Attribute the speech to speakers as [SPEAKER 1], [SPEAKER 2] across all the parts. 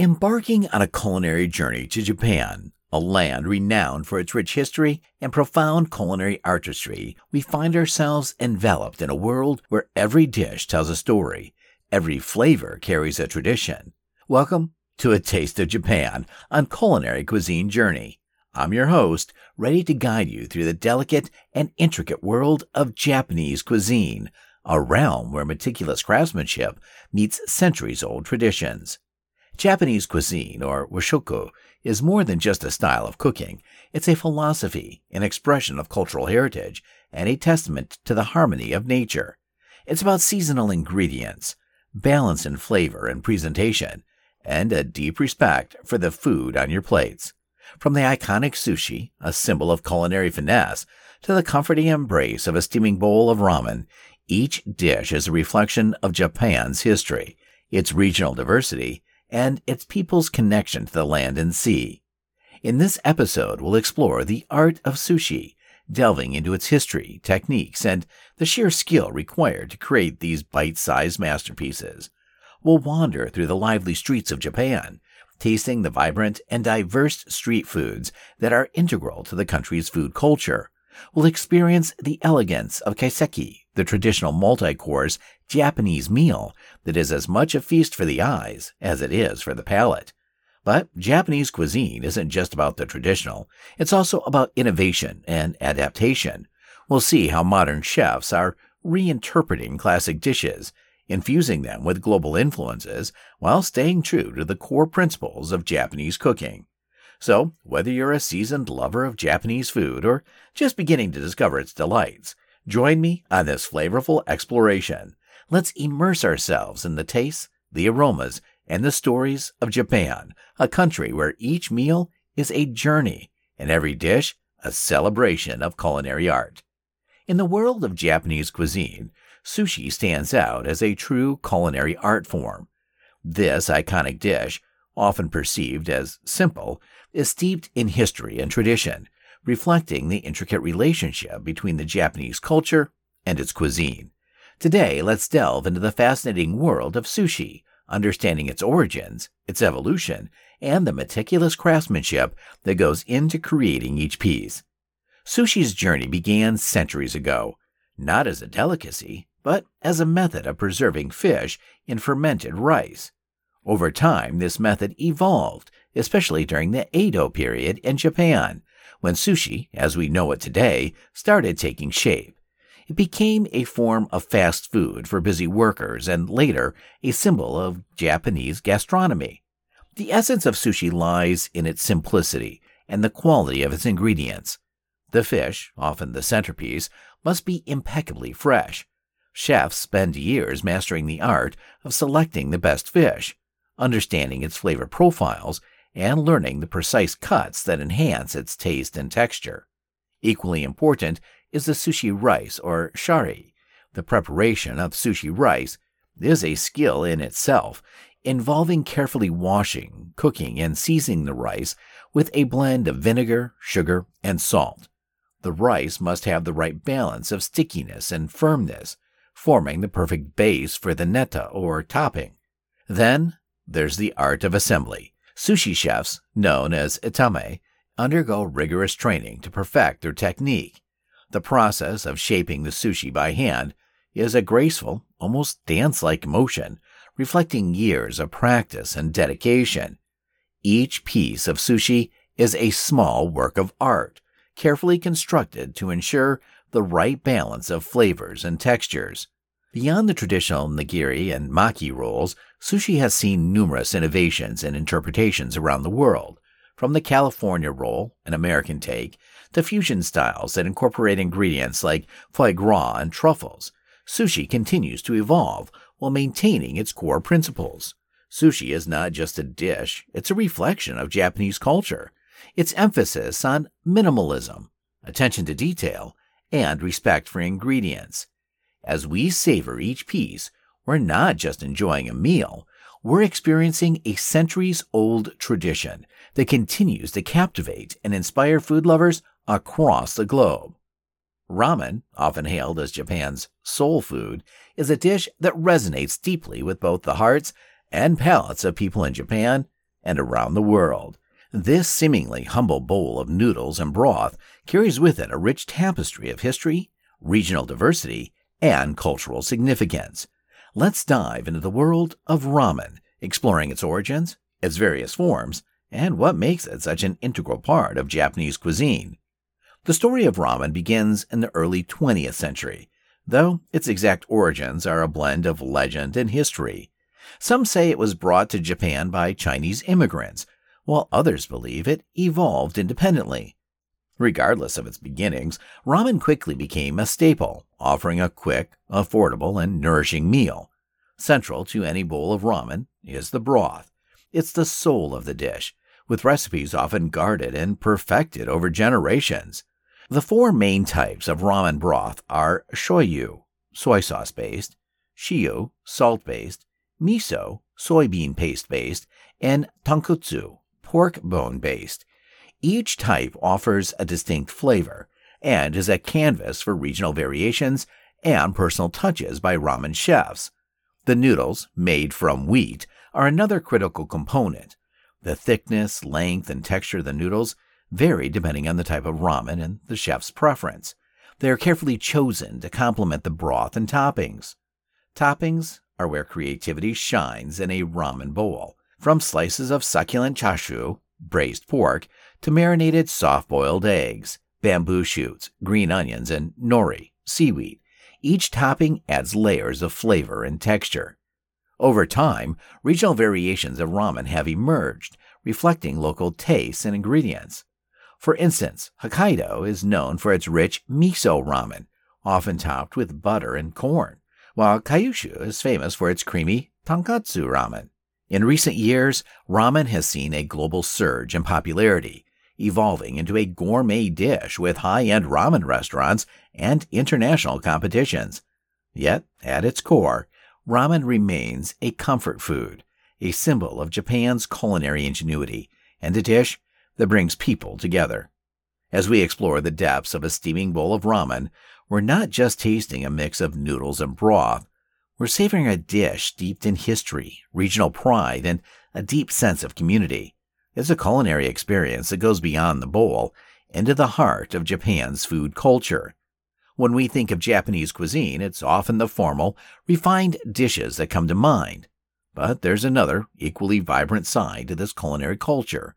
[SPEAKER 1] Embarking on a culinary journey to Japan, a land renowned for its rich history and profound culinary artistry, we find ourselves enveloped in a world where every dish tells a story, every flavor carries a tradition. Welcome to A Taste of Japan on Culinary Cuisine Journey. I'm your host, ready to guide you through the delicate and intricate world of Japanese cuisine, a realm where meticulous craftsmanship meets centuries old traditions. Japanese cuisine, or washoku, is more than just a style of cooking. It's a philosophy, an expression of cultural heritage, and a testament to the harmony of nature. It's about seasonal ingredients, balance in flavor and presentation, and a deep respect for the food on your plates. From the iconic sushi, a symbol of culinary finesse, to the comforting embrace of a steaming bowl of ramen, each dish is a reflection of Japan's history, its regional diversity, and its people's connection to the land and sea. In this episode, we'll explore the art of sushi, delving into its history, techniques, and the sheer skill required to create these bite sized masterpieces. We'll wander through the lively streets of Japan, tasting the vibrant and diverse street foods that are integral to the country's food culture. We'll experience the elegance of kaiseki, the traditional multi course Japanese meal that is as much a feast for the eyes as it is for the palate. But Japanese cuisine isn't just about the traditional, it's also about innovation and adaptation. We'll see how modern chefs are reinterpreting classic dishes, infusing them with global influences while staying true to the core principles of Japanese cooking. So, whether you're a seasoned lover of Japanese food or just beginning to discover its delights, join me on this flavorful exploration. Let's immerse ourselves in the tastes, the aromas, and the stories of Japan, a country where each meal is a journey and every dish a celebration of culinary art. In the world of Japanese cuisine, sushi stands out as a true culinary art form. This iconic dish, often perceived as simple, is steeped in history and tradition, reflecting the intricate relationship between the Japanese culture and its cuisine. Today, let's delve into the fascinating world of sushi, understanding its origins, its evolution, and the meticulous craftsmanship that goes into creating each piece. Sushi's journey began centuries ago, not as a delicacy, but as a method of preserving fish in fermented rice. Over time, this method evolved, especially during the Edo period in Japan, when sushi, as we know it today, started taking shape. It became a form of fast food for busy workers and later a symbol of Japanese gastronomy. The essence of sushi lies in its simplicity and the quality of its ingredients. The fish, often the centerpiece, must be impeccably fresh. Chefs spend years mastering the art of selecting the best fish, understanding its flavor profiles, and learning the precise cuts that enhance its taste and texture. Equally important is the sushi rice or shari. The preparation of sushi rice is a skill in itself, involving carefully washing, cooking, and seasoning the rice with a blend of vinegar, sugar, and salt. The rice must have the right balance of stickiness and firmness, forming the perfect base for the neta or topping. Then there's the art of assembly. Sushi chefs, known as itamae, undergo rigorous training to perfect their technique. The process of shaping the sushi by hand is a graceful, almost dance like motion, reflecting years of practice and dedication. Each piece of sushi is a small work of art, carefully constructed to ensure the right balance of flavors and textures. Beyond the traditional nigiri and maki rolls, sushi has seen numerous innovations and interpretations around the world, from the California roll, an American take, to fusion styles that incorporate ingredients like foie gras and truffles. Sushi continues to evolve while maintaining its core principles. Sushi is not just a dish, it's a reflection of Japanese culture. Its emphasis on minimalism, attention to detail, and respect for ingredients. As we savor each piece, we're not just enjoying a meal, we're experiencing a centuries old tradition that continues to captivate and inspire food lovers across the globe. Ramen, often hailed as Japan's soul food, is a dish that resonates deeply with both the hearts and palates of people in Japan and around the world. This seemingly humble bowl of noodles and broth carries with it a rich tapestry of history, regional diversity, and cultural significance. Let's dive into the world of ramen, exploring its origins, its various forms, and what makes it such an integral part of Japanese cuisine. The story of ramen begins in the early 20th century, though its exact origins are a blend of legend and history. Some say it was brought to Japan by Chinese immigrants, while others believe it evolved independently. Regardless of its beginnings, ramen quickly became a staple, offering a quick, affordable, and nourishing meal. Central to any bowl of ramen is the broth. It's the soul of the dish, with recipes often guarded and perfected over generations. The four main types of ramen broth are shoyu, soy sauce based, shio, salt based, miso, soybean paste based, and tonkotsu, pork bone based. Each type offers a distinct flavor and is a canvas for regional variations and personal touches by ramen chefs. The noodles, made from wheat, are another critical component. The thickness, length, and texture of the noodles vary depending on the type of ramen and the chef's preference. They are carefully chosen to complement the broth and toppings. Toppings are where creativity shines in a ramen bowl, from slices of succulent chashu, braised pork, to marinated soft boiled eggs, bamboo shoots, green onions, and nori, seaweed. Each topping adds layers of flavor and texture. Over time, regional variations of ramen have emerged, reflecting local tastes and ingredients. For instance, Hokkaido is known for its rich miso ramen, often topped with butter and corn, while Kyushu is famous for its creamy tonkotsu ramen. In recent years, ramen has seen a global surge in popularity, evolving into a gourmet dish with high end ramen restaurants and international competitions. Yet, at its core, ramen remains a comfort food, a symbol of Japan's culinary ingenuity, and a dish that brings people together. As we explore the depths of a steaming bowl of ramen, we're not just tasting a mix of noodles and broth, we're savoring a dish steeped in history, regional pride, and a deep sense of community. It's a culinary experience that goes beyond the bowl into the heart of Japan's food culture. When we think of Japanese cuisine, it's often the formal, refined dishes that come to mind. But there's another, equally vibrant side to this culinary culture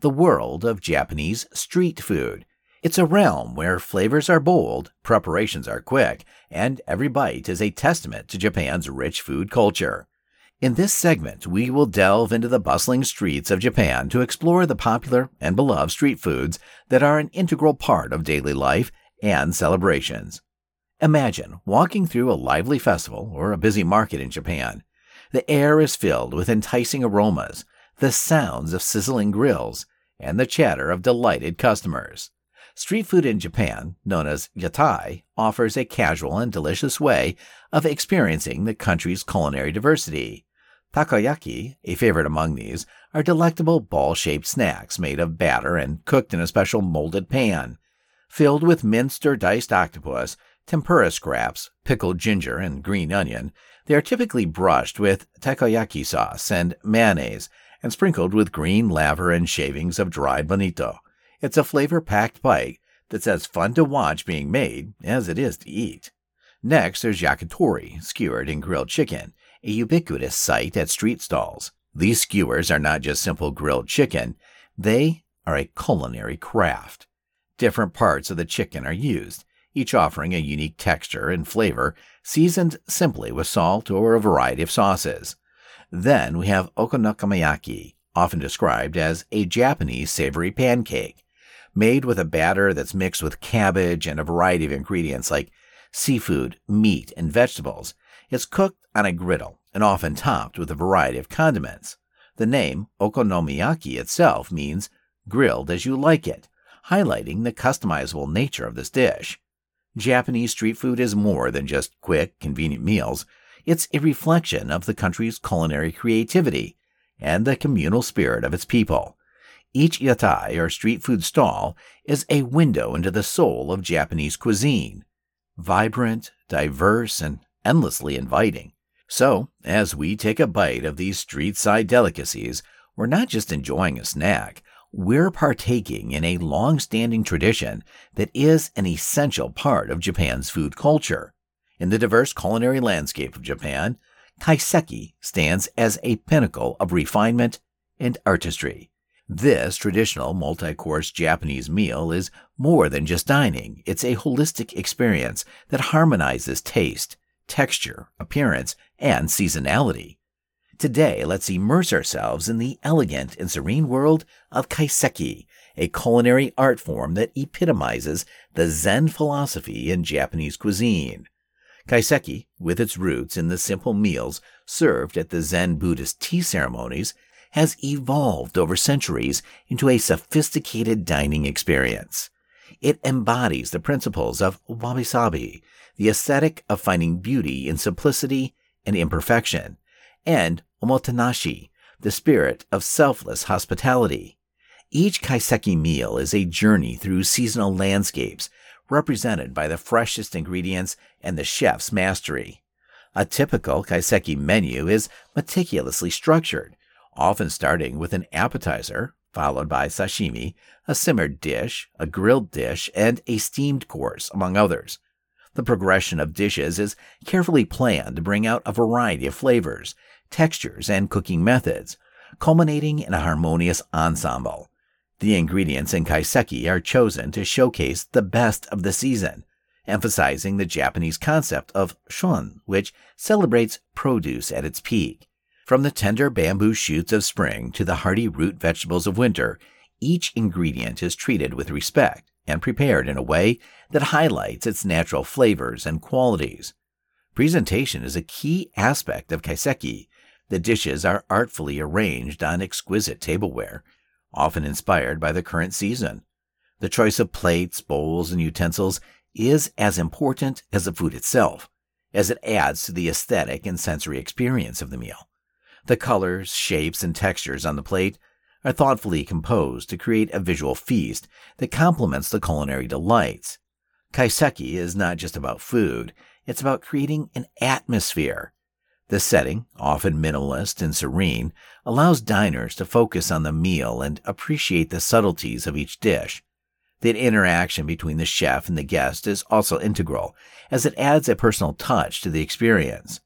[SPEAKER 1] the world of Japanese street food. It's a realm where flavors are bold, preparations are quick, and every bite is a testament to Japan's rich food culture. In this segment, we will delve into the bustling streets of Japan to explore the popular and beloved street foods that are an integral part of daily life and celebrations. Imagine walking through a lively festival or a busy market in Japan. The air is filled with enticing aromas, the sounds of sizzling grills, and the chatter of delighted customers. Street food in Japan, known as yatai, offers a casual and delicious way of experiencing the country's culinary diversity. Takoyaki, a favorite among these, are delectable ball shaped snacks made of batter and cooked in a special molded pan. Filled with minced or diced octopus, tempura scraps, pickled ginger, and green onion, they are typically brushed with takoyaki sauce and mayonnaise and sprinkled with green laver and shavings of dried bonito. It's a flavor packed bite that's as fun to watch being made as it is to eat. Next, there's yakitori, skewered and grilled chicken a ubiquitous sight at street stalls. These skewers are not just simple grilled chicken, they are a culinary craft. Different parts of the chicken are used, each offering a unique texture and flavor, seasoned simply with salt or a variety of sauces. Then we have okonomiyaki, often described as a Japanese savory pancake, made with a batter that's mixed with cabbage and a variety of ingredients like seafood, meat, and vegetables. It's cooked on a griddle and often topped with a variety of condiments. The name okonomiyaki itself means grilled as you like it, highlighting the customizable nature of this dish. Japanese street food is more than just quick, convenient meals. It's a reflection of the country's culinary creativity and the communal spirit of its people. Each yatai or street food stall is a window into the soul of Japanese cuisine. Vibrant, diverse, and endlessly inviting. So, as we take a bite of these street side delicacies, we're not just enjoying a snack, we're partaking in a long standing tradition that is an essential part of Japan's food culture. In the diverse culinary landscape of Japan, kaiseki stands as a pinnacle of refinement and artistry. This traditional multi course Japanese meal is more than just dining, it's a holistic experience that harmonizes taste, texture, appearance, and seasonality. Today, let's immerse ourselves in the elegant and serene world of kaiseki, a culinary art form that epitomizes the Zen philosophy in Japanese cuisine. Kaiseki, with its roots in the simple meals served at the Zen Buddhist tea ceremonies, has evolved over centuries into a sophisticated dining experience. It embodies the principles of wabi sabi, the aesthetic of finding beauty in simplicity and imperfection, and omotenashi, the spirit of selfless hospitality. Each kaiseki meal is a journey through seasonal landscapes represented by the freshest ingredients and the chef's mastery. A typical kaiseki menu is meticulously structured, often starting with an appetizer, followed by sashimi, a simmered dish, a grilled dish, and a steamed course, among others. The progression of dishes is carefully planned to bring out a variety of flavors, textures, and cooking methods, culminating in a harmonious ensemble. The ingredients in kaiseki are chosen to showcase the best of the season, emphasizing the Japanese concept of shun, which celebrates produce at its peak. From the tender bamboo shoots of spring to the hearty root vegetables of winter, each ingredient is treated with respect and prepared in a way that highlights its natural flavors and qualities. Presentation is a key aspect of kaiseki, the dishes are artfully arranged on exquisite tableware, often inspired by the current season. The choice of plates, bowls, and utensils is as important as the food itself, as it adds to the aesthetic and sensory experience of the meal. The colors, shapes, and textures on the plate are thoughtfully composed to create a visual feast that complements the culinary delights. Kaiseki is not just about food, it's about creating an atmosphere the setting, often minimalist and serene, allows diners to focus on the meal and appreciate the subtleties of each dish. The interaction between the chef and the guest is also integral, as it adds a personal touch to the experience.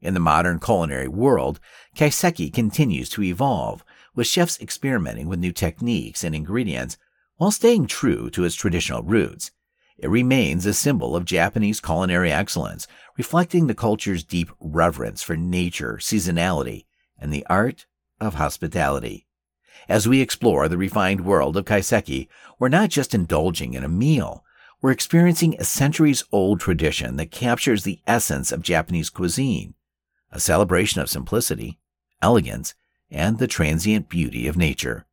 [SPEAKER 1] In the modern culinary world, kaiseki continues to evolve, with chefs experimenting with new techniques and ingredients while staying true to its traditional roots. It remains a symbol of Japanese culinary excellence, reflecting the culture's deep reverence for nature, seasonality, and the art of hospitality. As we explore the refined world of kaiseki, we're not just indulging in a meal. We're experiencing a centuries old tradition that captures the essence of Japanese cuisine, a celebration of simplicity, elegance, and the transient beauty of nature.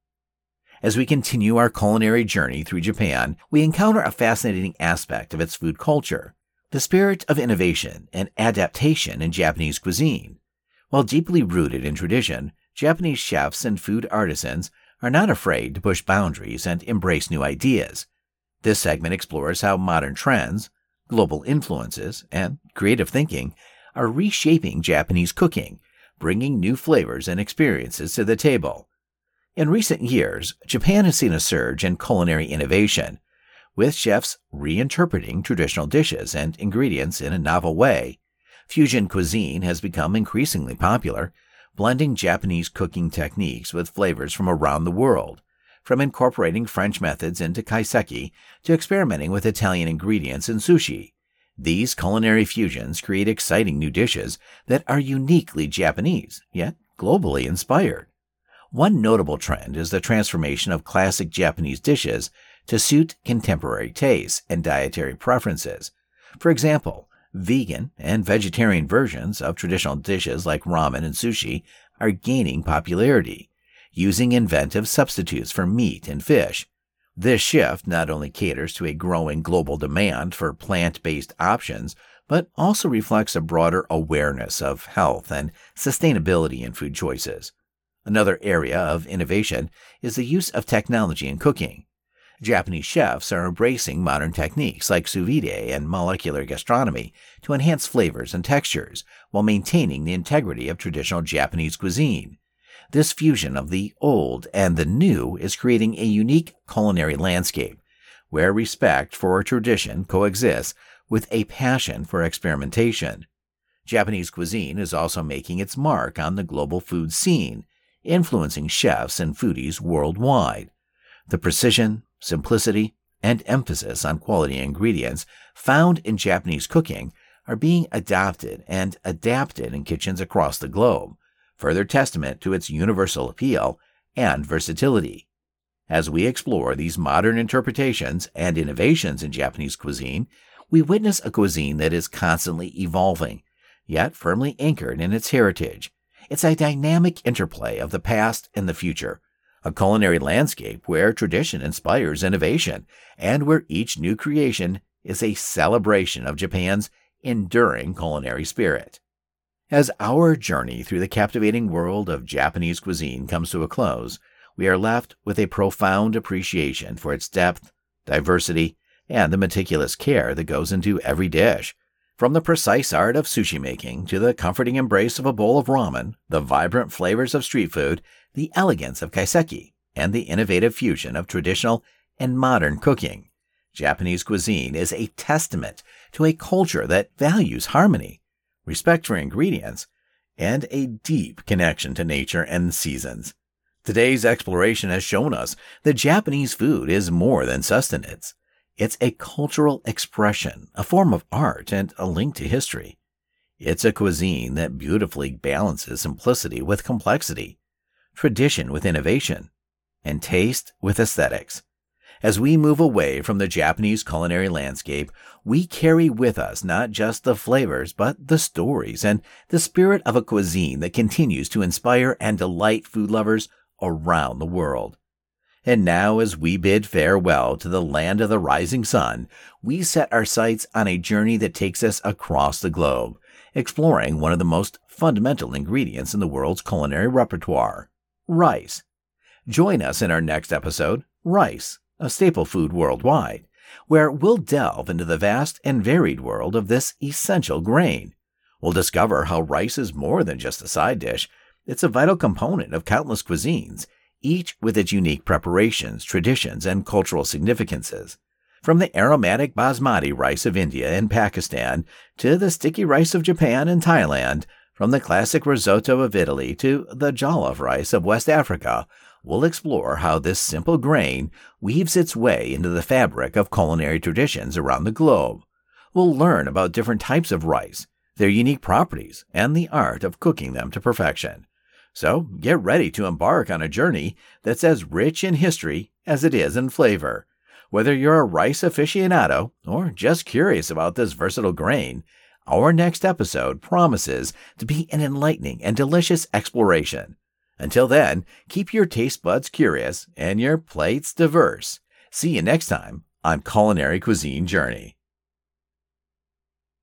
[SPEAKER 1] As we continue our culinary journey through Japan, we encounter a fascinating aspect of its food culture the spirit of innovation and adaptation in Japanese cuisine. While deeply rooted in tradition, Japanese chefs and food artisans are not afraid to push boundaries and embrace new ideas. This segment explores how modern trends, global influences, and creative thinking are reshaping Japanese cooking, bringing new flavors and experiences to the table. In recent years, Japan has seen a surge in culinary innovation, with chefs reinterpreting traditional dishes and ingredients in a novel way. Fusion cuisine has become increasingly popular, blending Japanese cooking techniques with flavors from around the world, from incorporating French methods into kaiseki to experimenting with Italian ingredients in sushi. These culinary fusions create exciting new dishes that are uniquely Japanese, yet globally inspired. One notable trend is the transformation of classic Japanese dishes to suit contemporary tastes and dietary preferences. For example, vegan and vegetarian versions of traditional dishes like ramen and sushi are gaining popularity, using inventive substitutes for meat and fish. This shift not only caters to a growing global demand for plant based options, but also reflects a broader awareness of health and sustainability in food choices. Another area of innovation is the use of technology in cooking. Japanese chefs are embracing modern techniques like sous vide and molecular gastronomy to enhance flavors and textures while maintaining the integrity of traditional Japanese cuisine. This fusion of the old and the new is creating a unique culinary landscape where respect for tradition coexists with a passion for experimentation. Japanese cuisine is also making its mark on the global food scene, influencing chefs and foodies worldwide. The precision, simplicity, and emphasis on quality ingredients found in Japanese cooking are being adopted and adapted in kitchens across the globe, further testament to its universal appeal and versatility. As we explore these modern interpretations and innovations in Japanese cuisine, we witness a cuisine that is constantly evolving, yet firmly anchored in its heritage. It's a dynamic interplay of the past and the future, a culinary landscape where tradition inspires innovation and where each new creation is a celebration of Japan's enduring culinary spirit. As our journey through the captivating world of Japanese cuisine comes to a close, we are left with a profound appreciation for its depth, diversity, and the meticulous care that goes into every dish. From the precise art of sushi making to the comforting embrace of a bowl of ramen, the vibrant flavors of street food, the elegance of kaiseki, and the innovative fusion of traditional and modern cooking, Japanese cuisine is a testament to a culture that values harmony, respect for ingredients, and a deep connection to nature and seasons. Today's exploration has shown us that Japanese food is more than sustenance. It's a cultural expression, a form of art, and a link to history. It's a cuisine that beautifully balances simplicity with complexity, tradition with innovation, and taste with aesthetics. As we move away from the Japanese culinary landscape, we carry with us not just the flavors, but the stories and the spirit of a cuisine that continues to inspire and delight food lovers around the world. And now, as we bid farewell to the land of the rising sun, we set our sights on a journey that takes us across the globe, exploring one of the most fundamental ingredients in the world's culinary repertoire rice. Join us in our next episode, Rice a staple food worldwide, where we'll delve into the vast and varied world of this essential grain. We'll discover how rice is more than just a side dish, it's a vital component of countless cuisines, each with its unique preparations, traditions, and cultural significances. From the aromatic basmati rice of India and Pakistan to the sticky rice of Japan and Thailand, from the classic risotto of Italy to the jollof rice of West Africa, we'll explore how this simple grain weaves its way into the fabric of culinary traditions around the globe. We'll learn about different types of rice, their unique properties, and the art of cooking them to perfection. So get ready to embark on a journey that's as rich in history as it is in flavor. Whether you're a rice aficionado or just curious about this versatile grain, our next episode promises to be an enlightening and delicious exploration. Until then, keep your taste buds curious and your plates diverse. See you next time on Culinary Cuisine Journey.